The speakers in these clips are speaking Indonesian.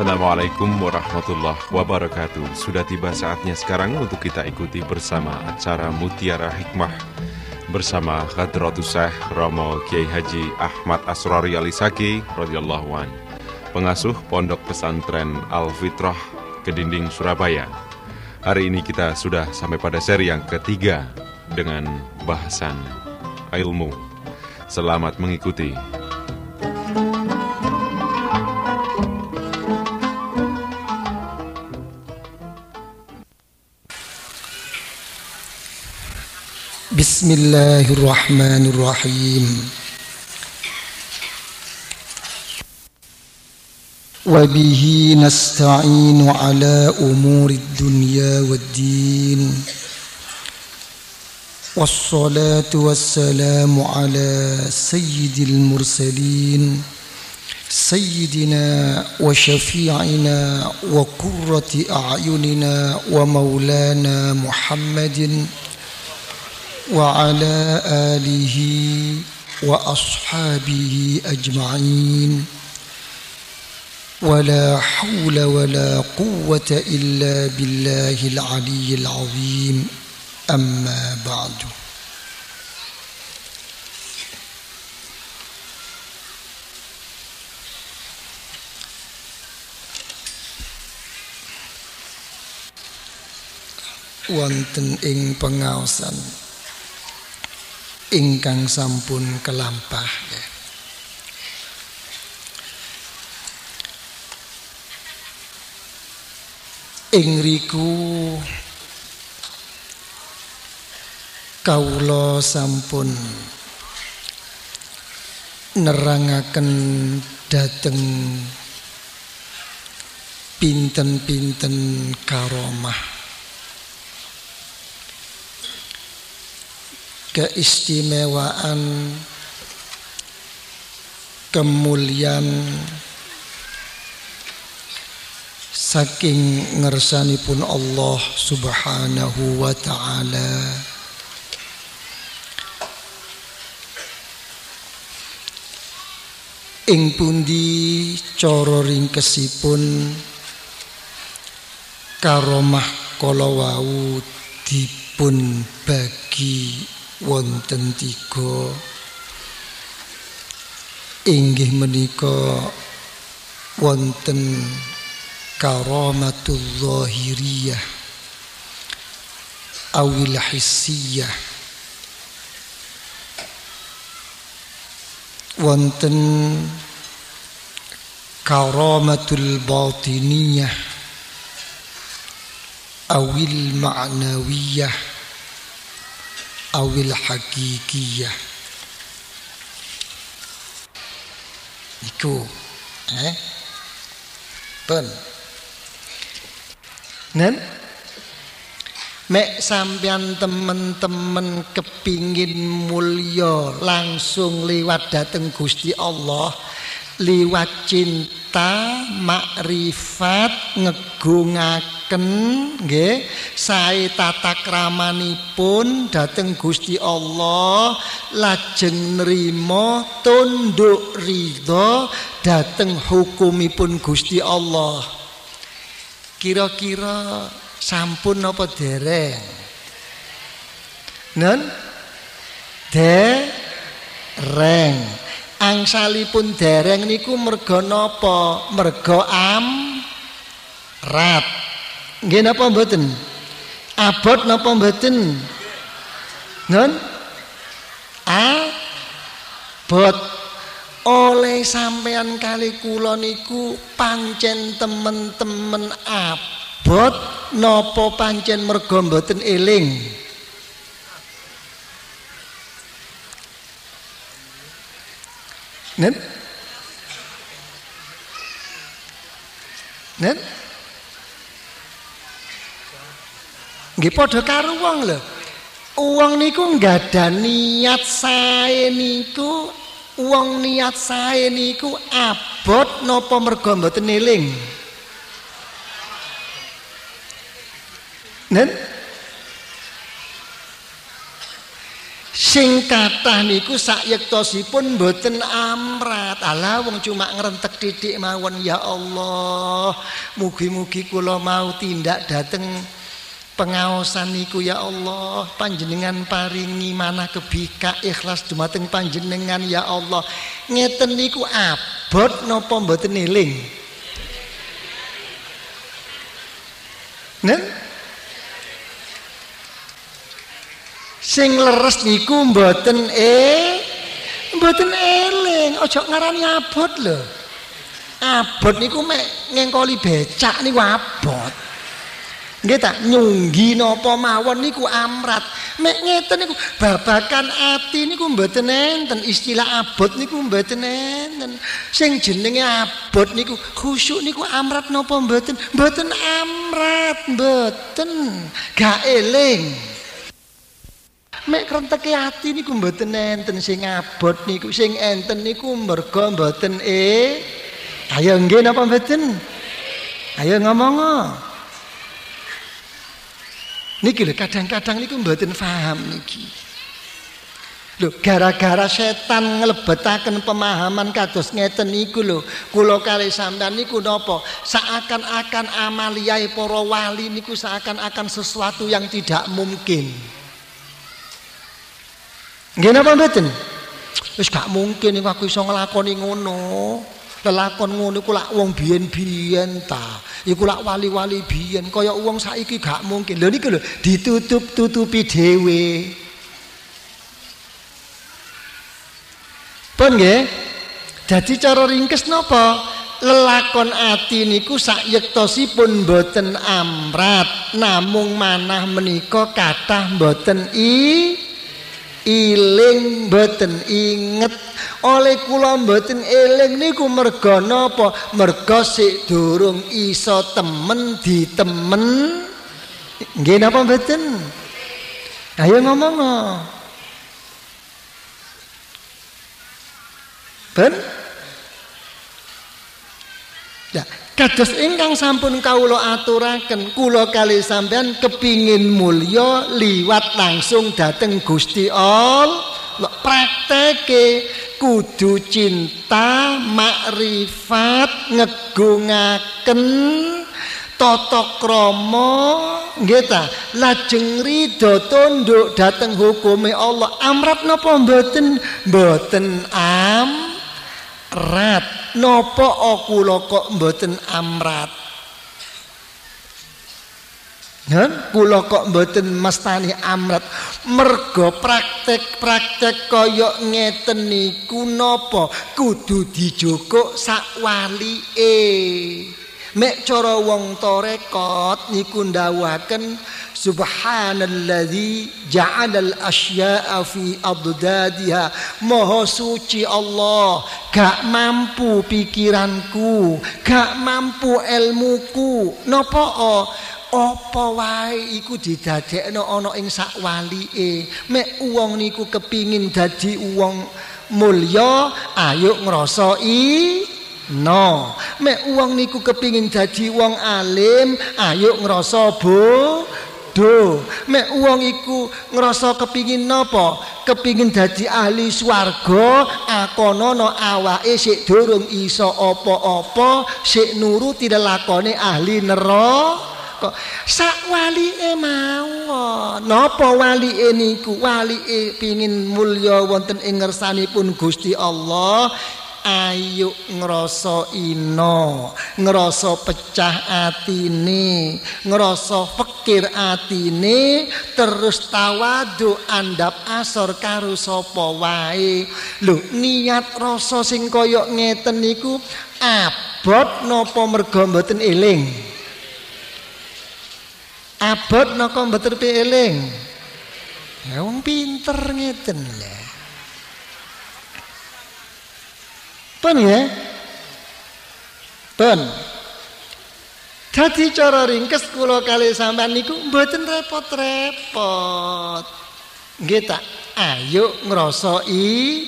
Assalamualaikum warahmatullahi wabarakatuh. Sudah tiba saatnya sekarang untuk kita ikuti bersama acara Mutiara Hikmah Bersama Khadratus Syekh Romo Kiai Haji Ahmad Asrari Alisaki radhiyallahu an. Pengasuh Pondok Pesantren Al-Fitrah Kedinding Surabaya. Hari ini kita sudah sampai pada seri yang ketiga Dengan bahasan ilmu. Selamat mengikuti بسم الله الرحمن الرحيم. وبه نستعين على أمور الدنيا والدين. والصلاة والسلام على سيد المرسلين سيدنا وشفيعنا وقرة أعيننا ومولانا محمد وعلى آله وأصحابه أجمعين. ولا حول ولا قوة إلا بالله العلي العظيم. أما بعد. wonten ing pengaosan ingkang sampun kelampah ing riku kawula sampun nerangaken dateng pinten-pinten karomah keistimewaan kemuliaan saking ngersanipun Allah Subhanahu wa taala. Ing pundi cara ringkesipun karomah kala wau dipun bagi wonten tiga. Inggih menika wonten karamatul zahiriyah awil hissiyah wonten karamatul batiniyah awil ma'nawiyah awil hakikiyah. Iku eh? Pun. Nen? Mek sampean temen-temen kepingin mulya langsung liwat dateng Gusti Allah liwat cinta makrifat ngegungaken nggih sae tata kramanipun dhateng Gusti Allah lajeng nrimo tunduk ridho dhateng hukumipun Gusti Allah. Kira-kira sampun apa dereng? Non dereng. Angsalipun dereng niku merga napa? Merga am rat nggih napa mboten? Abot napa mboten? Nun abot. Oleh sampean kali kula niku pancen temen-temen abot napa pancen merga mboten eling? Nen? Nen? Nggih padha karo wong lho. Wong niku ada niat sae niku wong niat sae niku abot napa mergo mboten eling. Nen? sing kathah niku sayektosipun mboten amrat alah wong cuma ngrentek titik mawon ya Allah mugi-mugi kula mau tindak dateng pengaosan niku ya Allah. Panjenengan paringi mana kebika ikhlas dumateng panjenengan ya Allah. Ngeten niku abot napa mboten eling? Nen? sing leres niku mboten eh mboten eling. Aja ngarani abot lho. Abot niku mek ngengkoli becak niku abot nggih tak nyunggi napa mawon niku amrat. Mek ngeten niku babakan ati niku mboten enten istilah abot niku mboten enten. Sing jenenge abot niku khusyuk niku amrat napa mboten? Mboten amrat mboten. Gak eling. Mek krenteke ati niku mboten enten sing abot niku sing enten niku merga mboten e. Ayo nggih napa mboten? Ayo ngomong niki lho kadang-kadang niku mboten paham niki lho gara-gara setan nglebetaken pemahaman kados ngeten niku lho kula kali sampean niku napa seakan-akan amaliyae para wali niku seakan-akan sesuatu yang tidak mungkin Nggih napa mboten? Wis gak mungkin aku iso nglakoni ngono. Lelakon ngono iku lak wong biyen-biyen ta. Iku lak wali-wali biyen kaya wong saiki gak mungkin. Lho niku lho ditutup-tutupi dhewe. Pun nggih? Dadi cara ringkes napa? Lelakon ati niku sayektosipun boten amrat namung manah menika kathah boten i iling mboten inget. Oleh kula mboten eling niku merga napa? Merga sik durung iso temen ditemen. Nggih napa mboten? Ayo ngomong ben? Ya Kados ingkang sampun kawula aturaken kula kali sampean kepingin mulya liwat langsung dateng Gusti Allah prakteke kudu cinta makrifat ngegungaken tata krama. Nggih ta? Lajeng ridho tunduk dateng hukume Allah. Amrat napa mboten? Mboten am rat nopo kula kok mboten amrat? Kan kula kok mboten mestani amrat? Mergo praktek-praktek kaya ngeten niku napa? Kudu dijukuk sak walike. Mek cara wong torekot niku ndawaken Subhanalladzi ja'alal asya'a fi abdadiha. Maha suci Allah Gak mampu pikiranku Gak mampu ilmuku. Napa oh? apa wae iku didadekno ana ing sak walike? Mek wong niku kepingin dadi wong mulya ayo ngrasa i no. Mek wong niku kepingin dadi wong alim ayo ngrasa bo do mek wong iku ngerasa kepingin napa? Kepingin dadi ahli swarga akonono awake sik durung iso apa-apa sik nuruti lelakone ahli neraka. Sak walike mawon. Napa walike niku? Walike pingin mulya wonten ing ngersanipun Gusti Allah ayo ngerasa ino ngerasa pecah atine ngerasa fikir atine terus tawadu andap asor karo sapa wae. Lho niat rasa sing kaya ngeten niku abot napa merga mboten eling? Abot napa mboten eling? Ya wong pinter ngeten lah Pun ya? Pun. Dadi cara ringkes kula kali sampean niku mboten repot-repot. Nggih tak? Ayo ngrasai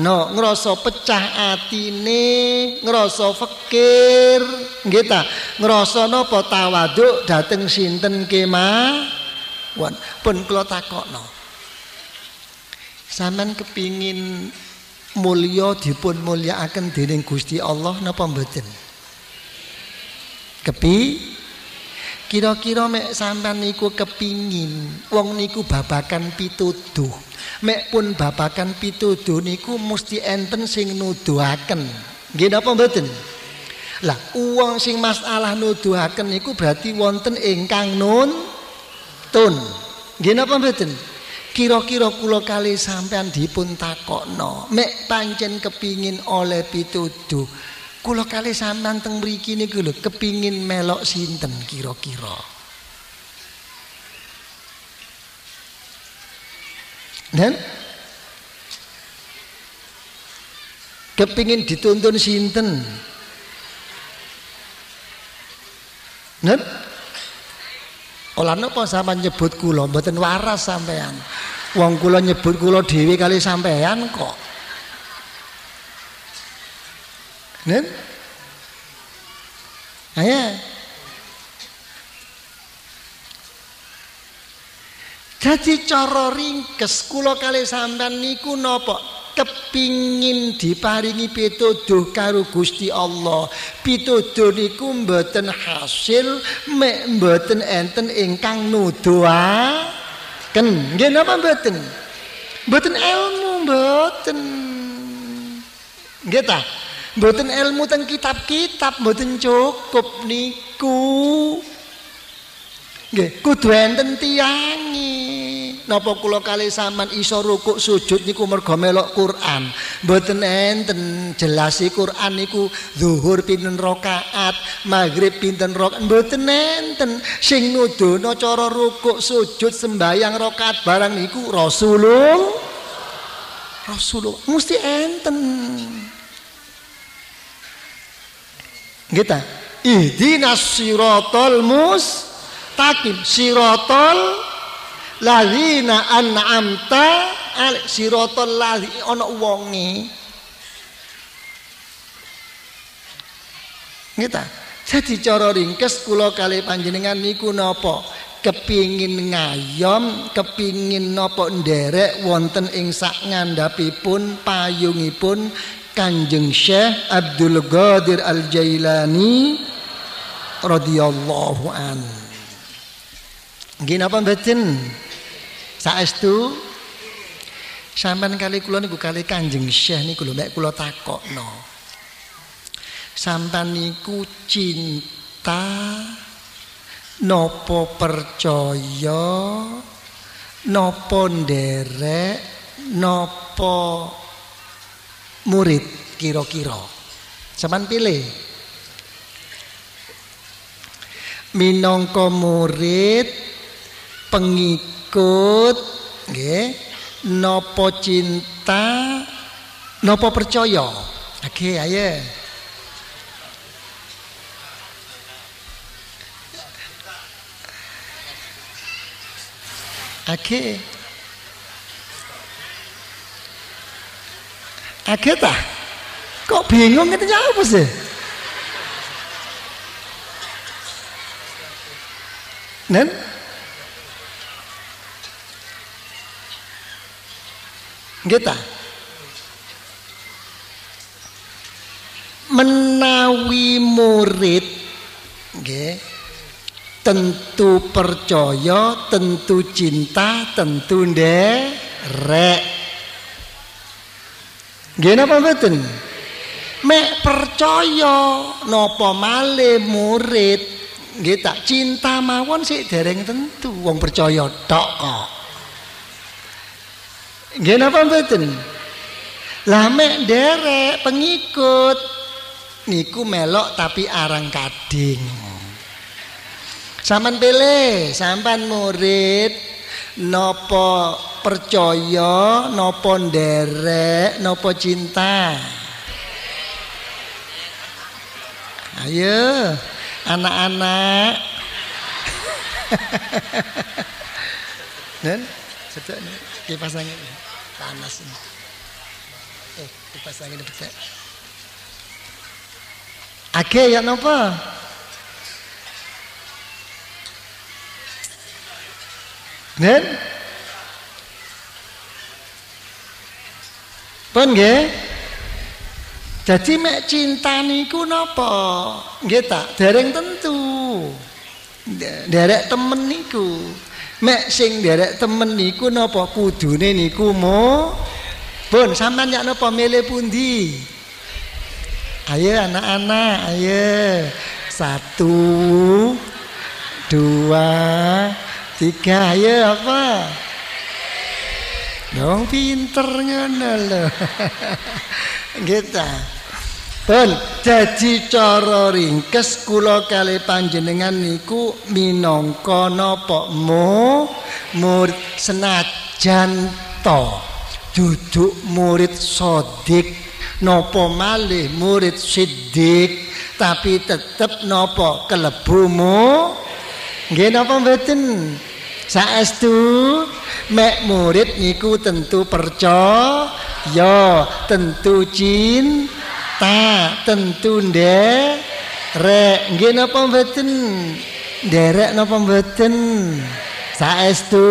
no ngrasa pecah atine, ngrasa fikir, nggih ta? Ngrasa napa tawaduk dateng sinten kemah? Pun kula takokno. Sampean kepingin mulya dipun mulyakaken dening Gusti Allah napa mboten? Kepi kira-kira mek sampean niku kepingin wong niku babakan pituduh. Mek pun babakan pituduh niku mesti enten sing nuduhaken. Nggih napa mboten? Lah uang sing masalah nuduhaken niku berarti wonten ingkang nun tun. Nggih napa mboten? Kira-kira kula kali sampean dipun takokno, mek pancen kepingin oleh pituduh. Kula kali sampean teng mriki niku lho kepingin melok sinten kira-kira. Dan kepingin dituntun sinten? Nen? Olah napa sampean nyebut kula mboten waras sampean. Wong kula nyebut kula dhewe kali sampean kok. Nen? Ayo. Jadi cara ringkes kula kali sampean niku napa? Kepingin diparingi pituduh karo Gusti Allah. Pituduh niku mboten hasil mek mboten enten ingkang nuduhaken. Nggih napa mboten? Mboten ilmu mboten. Nggih ta? Mboten ilmu teng kitab-kitab mboten cukup niku. Nggih, kudu enten tiyangi. Napa kula kali sampean iso rukuk sujud niku mergo melok Quran. Mboten enten jelasi Quran niku zuhur pinten rakaat, maghrib pinten rakaat. Mboten enten sing nuduhno cara rukuk sujud sembayang rakaat barang niku Rasulullah. Rasulullah mesti enten. Kita ihdinas siratal mustaqim siratal ladzina an'amta al siratal ladzi ana wonge Ngita. Jadi cara ringkes kula kali panjenengan niku napa? Kepingin ngayom, kepingin napa nderek wonten ing sak ngandhapipun payungipun Kanjeng Syekh Abdul Qadir Al Jailani radhiyallahu an. Nggih napa mboten? Saestu sampean kali kula niku kali Kanjeng Syekh niku lho mek kula takokno. Sampean niku cinta nopo percaya nopo nderek nopo murid kira-kira. Sampean pilih. Minangka murid pengikut ikut nggih napa cinta napa percaya oke ayo Oke. Oke tak? Kok bingung itu apa sih? Nen? Kita menawi murid nggih tentu percaya, tentu cinta, tentu nderek. Nggih napa mboten? Mek percaya napa male murid nggih tak cinta mawon sik dereng tentu wong percaya tok kok. Nggih napa mboten? Lah mek derek pengikut niku melok tapi arang kading. Saman pilih, sampan murid nopo percaya, nopo nderek, nopo cinta. Ayo, anak-anak. Dan sedek kipas angin panas ini. Eh, kipas angin betul. Ake ya napa? Nen? Pun? Jadi mek cinta niku napa? Nggih tak dereng tentu. Derek temen niku. Mek sing derek temen niku napa kudune niku mo Pun sampean nyak napa milih pundi? Ayo anak-anak, ayo. Satu, dua, tiga, ayo apa? Dong pinter ngono lho. Gitu. Pun dadi cara ringkes kula kali panjenengan niku minangka napa? Mu murid senajan to. Duduk murid sodik nopo malih murid sidik tapi tetep nopo kelebumu nggih napa mboten? Saestu mek murid niku tentu percaya tentu cinta tentu nderek nggih napa mboten? Nderek napa mboten? Saestu.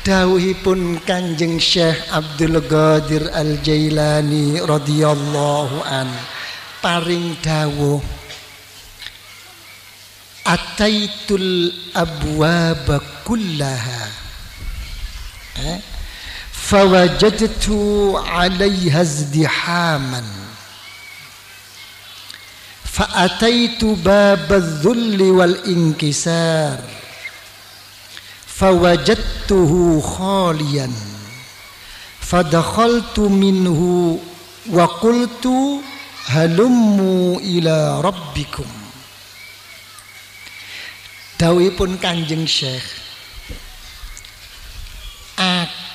Dawuhipun Kanjeng Syekh Abdul Qadir Al Jailani radhiyallahu an. Paring dawuh. Ataitul abwaba kullaha. Eh? فوجدت عليها ازدحاما. فأتيت باب الذل والانكسار. فوجدته خاليا. فدخلت منه وقلت هلموا إلى ربكم. Dawipun Kanjeng Syekh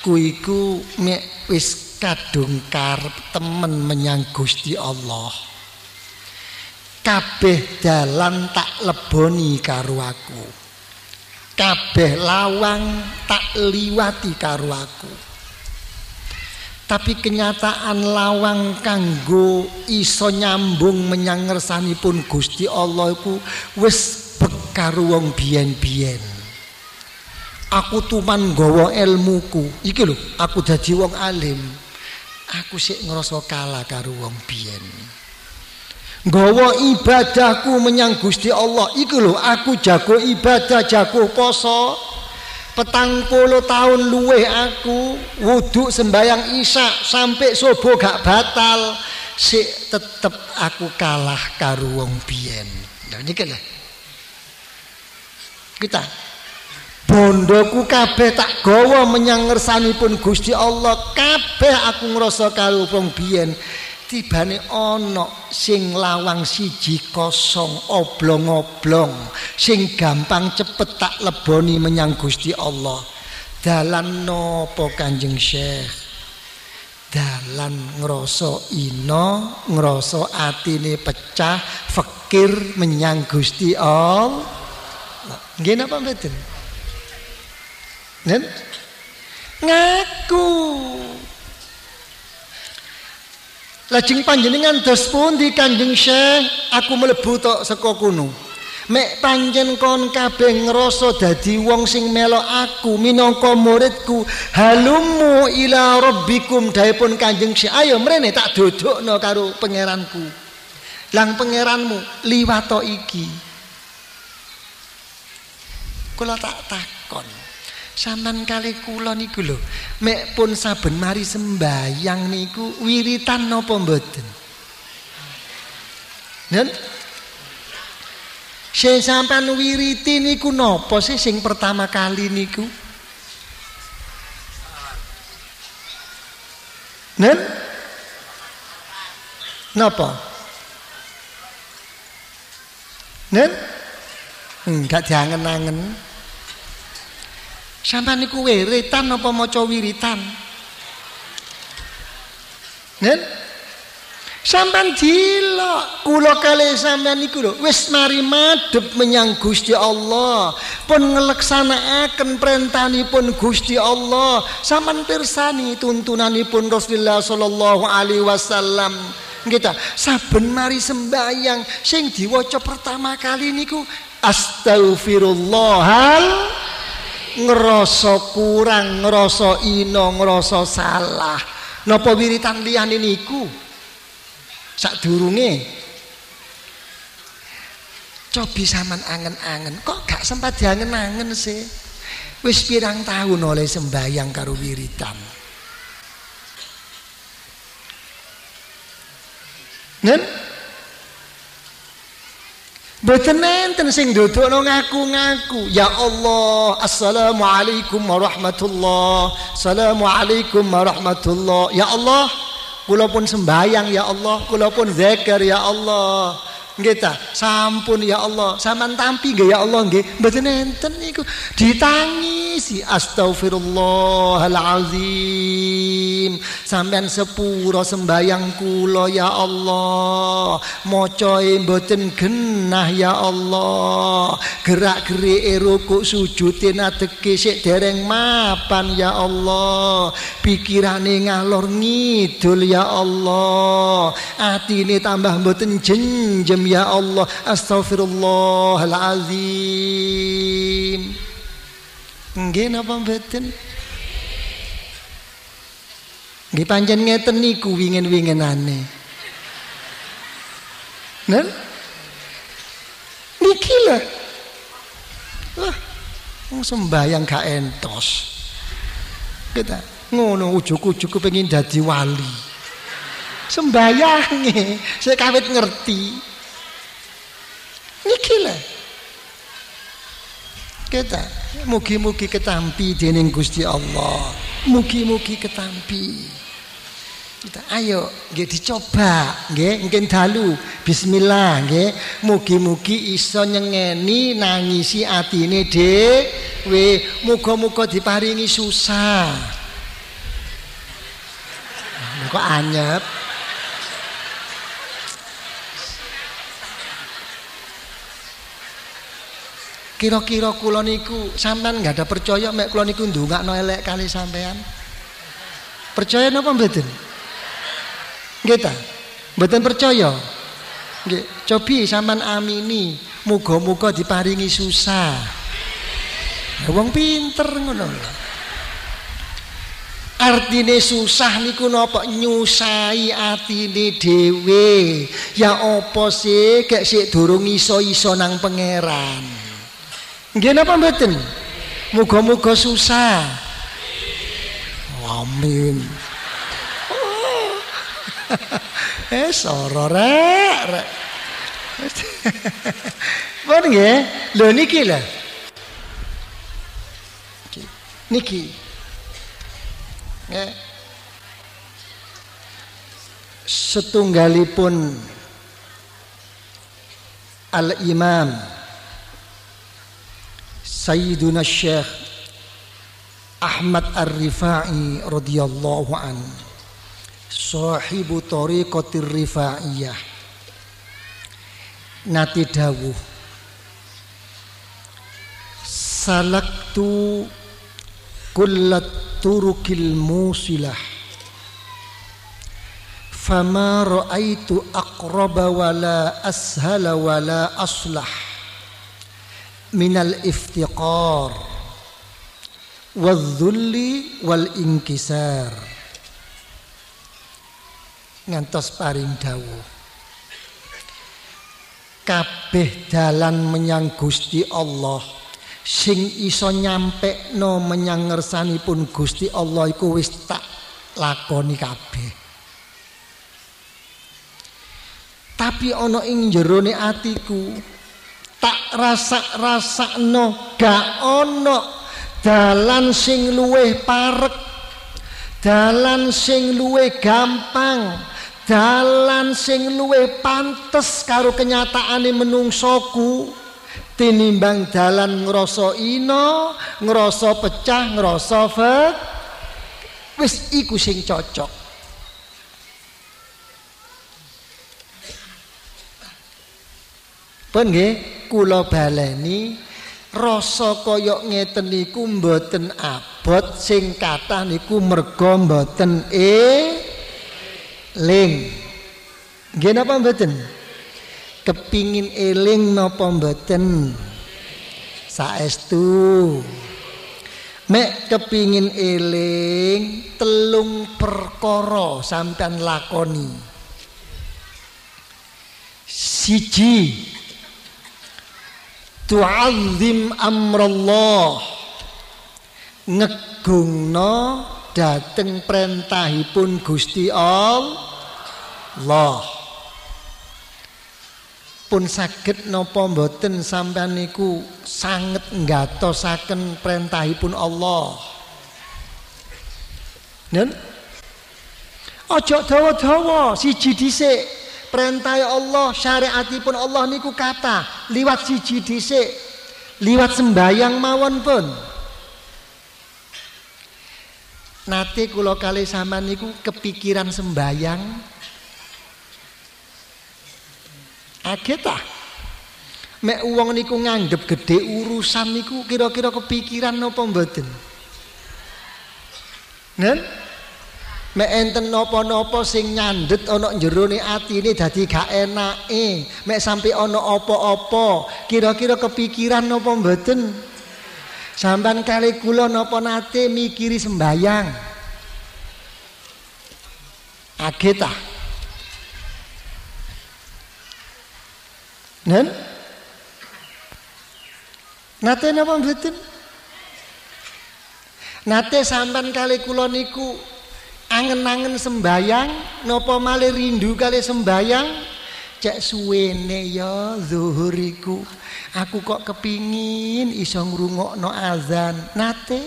aku iku mek wis kadung karep temen menyang Gusti Allah. Kabeh dalan tak leboni karo aku. Kabeh lawang tak liwati karo aku. Tapi kenyataan lawang kanggo iso nyambung menyang ngersanipun Gusti Allah iku wis bekaru wong biyen-biyen aku tuman gawa ilmuku. Iki lho aku dadi wong alim. Aku sik ngrasa kalah karo wong biyen. Gawa ibadahku menyang Gusti Allah. Iku lho aku jago ibadah jago poso. Petang puluh tahun luweh aku wudhu sembayang isya sampai subuh gak batal. Si tetep aku kalah karo wong biyen. Nah niki lah kita bondoku kabeh tak gawa menyang ngersanipun Gusti Allah. Kabeh aku ngrasa karo wong biyen. Tibane ana sing lawang siji kosong oblong-oblong sing gampang cepet tak leboni menyang Gusti Allah. Dalan nopo Kanjeng Syekh? Dalan ngrasa ina ngrasa atine pecah fakir menyang Gusti Allah. Nggih napa mboten ngaku Lajeng panjenengan dos pundi Kanjeng Syekh aku mlebu tok saka kuno. Mek panjen kon kabeh ngrasa dadi wong sing melok aku minangka muridku halumu ila rabbikum daipun Kanjeng Syekh ayo mrene tak dodokno karo pangeranku. Lang pangeranmu liwat iki. Kula tak takon. Saman kali kula niku lho, mek pun saben mari sembayang niku wiritan napa mboten? Nen? Sing sampean wiriti niku napa sih sing pertama kali niku? Nen? Napa? Nen? Enggak diangen-angen. Sampai niku wiritan apa maca wiritan? Nen? Sampean jila kula kali sampean niku lho wis mari madhep menyang Gusti Allah. Pun ngeleksanakaken perintahipun Gusti Allah. Sampean pirsani tuntunanipun Rasulullah sallallahu alaihi wasallam. Kita saben mari sembayang sing diwaca pertama kali niku astaghfirullahal ngerasa kurang ngerasa ino ngerasa salah. Napa wiritan liyane niku? Sadurunge cobi saman angen-angen. Kok gak sempat diangen-angen sih? Wis pirang tahun oleh sembayang karo wiritan. Nen? Boten enten sing dudukno ngaku-ngaku. Ya Allah, Assalamualaikum warahmatullah. Assalamualaikum warahmatullah. Ya Allah, kula pun sembayang ya Allah, kula pun zikir ya Allah. Nggih ta? Sampun ya Allah, sampean tampi nggih ya Allah nggih. Mboten enten niku ditangisi astagfirullahalazim. Sampean sepuro sembayang kula ya Allah. Macae mboten genah ya Allah. Gerak-gerike rukuk sujute nadeke sik dereng mapan ya Allah. Pikirane ngalor ngidul ya Allah. Atine tambah mboten jenjem ya Allah Astaghfirullahalazim Nggih napa mboten? Nggih pancen ngeten niku wingen-wingenane. Nen Niki lah Wah Wong sembayang gak entos. Kita ngono ujuk-ujuk pengen jadi wali. Sembayange saya kawit ngerti Niki lah. Kita mugi-mugi ketampi dening Gusti Allah. Mugi-mugi ketampi. Kita ayo nggih dicoba nggih mungkin dalu bismillah nggih mugi-mugi iso nyengeni nangisi atine dhewe muga-muga diparingi susah kok anyep Kira-kira kula niku sampean nggak ada percaya mek kula niku ndongakno elek kali sampean? Percaya napa mboten? Nggih ta? Mboten percaya? Nggih, cobi sampean amini, muga-muga diparingi susah. Ya wong pinter ngono Artine susah niku napa nyusai atine dhewe. Ya apa sih gek sik durung iso-iso nang pangeran. Nggih napa mboten? Muga-muga susah. Amin. Oh. eh soro rek rek. Bon nggih? Lho niki lho. Niki. Nggih. Setunggalipun Al-Imam Sayyiduna Syekh Ahmad Ar-Rifai radhiyallahu an. Sahibu tariqatir rifaiyah. Nati dawuh. Salaktu kullat turukil musilah. Fama ra'aitu aqraba wala ashala wala aslah minal iftiqar wadzulli wal inkisar. Ngantos paring dawuh. Kabeh dalan menyang Gusti Allah sing iso nyampe menyang ngersanipun Gusti Allah iku wis tak lakoni kabeh. Tapi ana ing jerone atiku tak rasa no gak ono. Dalan sing luweh parek dalan sing luweh gampang dalan sing luweh pantes karo kenyataane menungsoku. Tinimbang dalan ngrasa ino ngrasa pecah ngrasa fek wis iku sing cocok. Pun nggih kula baleni rasa kaya ngeten niku mboten abot sing kathah niku merga mboten eling. Nggih napa mboten? Kepingin eling napa mboten? Saestu. Mek kepingin eling telung perkara sampean lakoni. Siji tu'azzim amrallah ngegungno dateng perintahipun Gusti Allah pun saged napa mboten sampean niku sanget nggatosaken perintahipun Allah. Nen? Ojo dawa-dawa siji dhisik perintah Allah syariatipun Allah niku kata liwat siji dhisik liwat sembayang mawon pun Nate kula kali sampean niku kepikiran sembayang Aget ah. Mek niku nganggep gede urusan niku kira-kira kepikiran napa mboten? Nen? Mek enten napa-napa sing nyandhet ana jerone atine dadi gak enake, mek sampai ana apa-apa, kira-kira kepikiran napa mboten? Sampan kali kula napa nate mikiri sembayang? Aget ah. Nen? Nate napa mboten? Nate sampan kali kula niku angen-angen sembayang napa malih rindu kali sembayang? Cek suwene ya zuhur iku. Aku kok kepingin iso ngrungokno azan. Nate?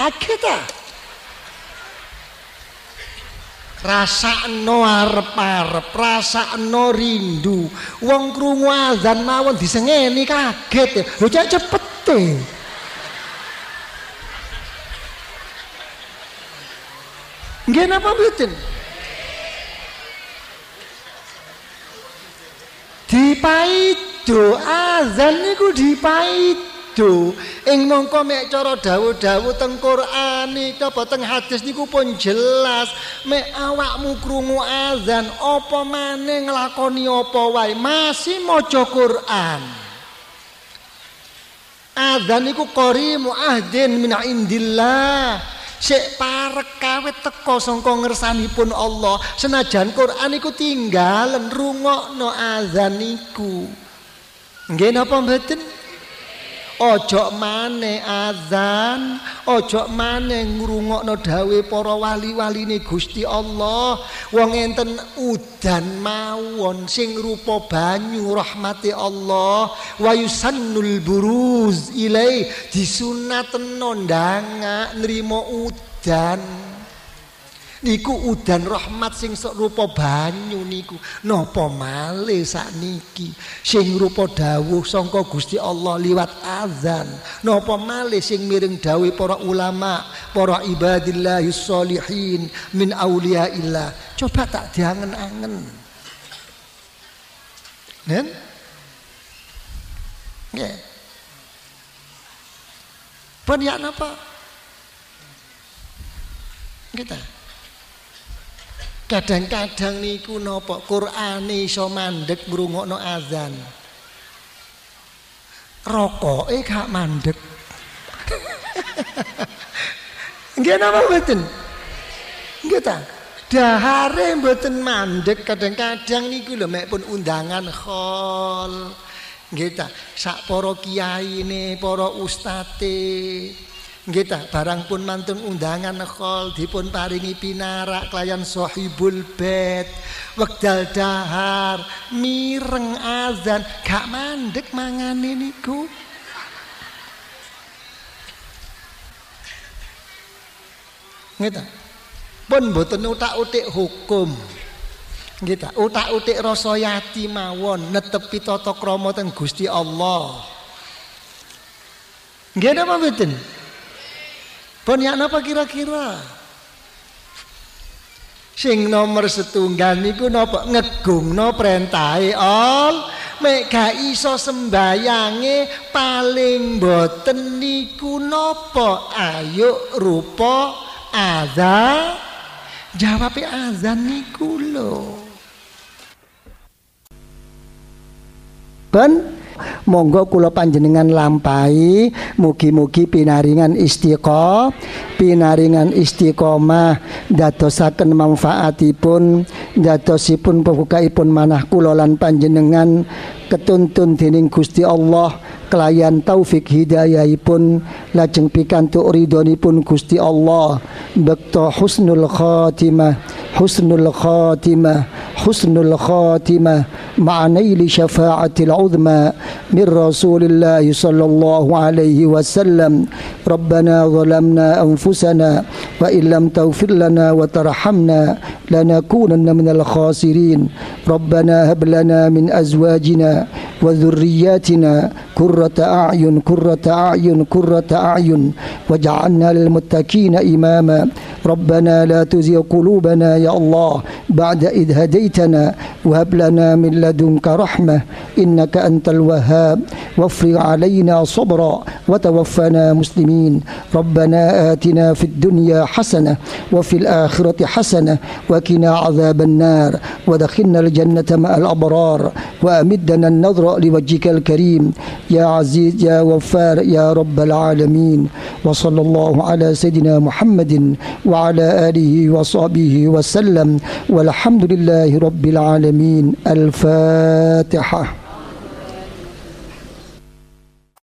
Akeh ta? Rasakno arep-arep rasakno rindu. Wong krungu azan mawon disengeni kaget. Lho cek cepet Nggih napa mboten? Dipaido azan niku dipaido. Do ing mongko mek cara dawuh-dawuh teng Quran iki apa teng hadis niku pun jelas. Mek awakmu krungu azan apa maneh nglakoni apa wae? Masih maca Quran. Azan niku qarimu ahdin min indillah sik parek kawit teko sangka ngersanipun Allah. Senajan Quran iku tinggalen rungokno azan niku nggih napa mboten Ojo maneh azan, ojo maneh ngrungokno dawe para wali-waline Gusti Allah. Wong enten udan mawon sing rupa banyu rahmati Allah. Wa yusannul buruz ilai disunat nondanga nrimo udan. Niku udan rahmat sing rupa banyu niku. Napa malih sakniki? Sing rupa dawuh sangka Gusti Allah liwat azan. Napa malih sing miring dawuh para ulama para ibadillahis sholihin min auliyaillah? Coba tak diangen-angen. Nen? Ya napa? Kita Kadang-kadang niku napa Qur'ane iso mandek ngrungokno azan. Rokoke gak mandek. Nggih napa mboten? Nggih ta? Dahare mboten mandek kadang-kadang niku lho mek pun undangan khol. Nggih ta? Sak para kiyaine, para ustate, Nggih ta, barang pun mantun undangan khol dipun paringi pinarak kelayan sahibul bait. Wekdal dahar mireng azan gak mandek mangane niku. Nggih ta. Pun mboten utak-utik hukum. Nggih ta, utak-utik rasa yati mawon netepi tata krama teng Gusti Allah. Nggih napa mboten? Banyak apa kira-kira? Sing nomor setunggal niku napa? Ngegungno perintahe all. Mek iso sembayange paling boten niku napa? Ayo rupa azan. Jawab azan niku lho. Ben Monggo kula panjenengan lampahi mugi-mugi pinaringan istiqomah, pinaringan istiqomah dadosaken manfaatipun, dadosipun pembukaipun manah kula lan panjenengan ketuntun dening Gusti Allah kelayan taufik hidayahipun lajeng pikantuk ridhonipun Gusti Allah bekto husnul khatimah husnul khatimah husnul khatimah مع نيل شفاعة العظمى من رسول الله صلى الله عليه وسلم. ربنا ظلمنا أنفسنا وإن لم تغفر لنا وترحمنا لنكونن من الخاسرين. ربنا هب لنا من أزواجنا وذرياتنا كرة أعين كرة أعين كرة أعين واجعلنا للمتقين إماما. ربنا لا تزغ قلوبنا يا الله بعد إذ هديتنا وهب لنا من لدنك رحمة إنك أنت الوهاب. وافرغ علينا صبرا وتوفنا مسلمين. ربنا آتنا في الدنيا حسنة وفي الآخرة حسنة وقنا عذاب النار. ودخلنا الجنة مع الأبرار وأمدنا النظر لوجهك الكريم. يا عزيز يا وفار يا رب العالمين. وصلى الله على سيدنا محمد وعلى آله وصحبه وسلم. والحمد لله رب العالمين. الفاتحة. الفاتحة.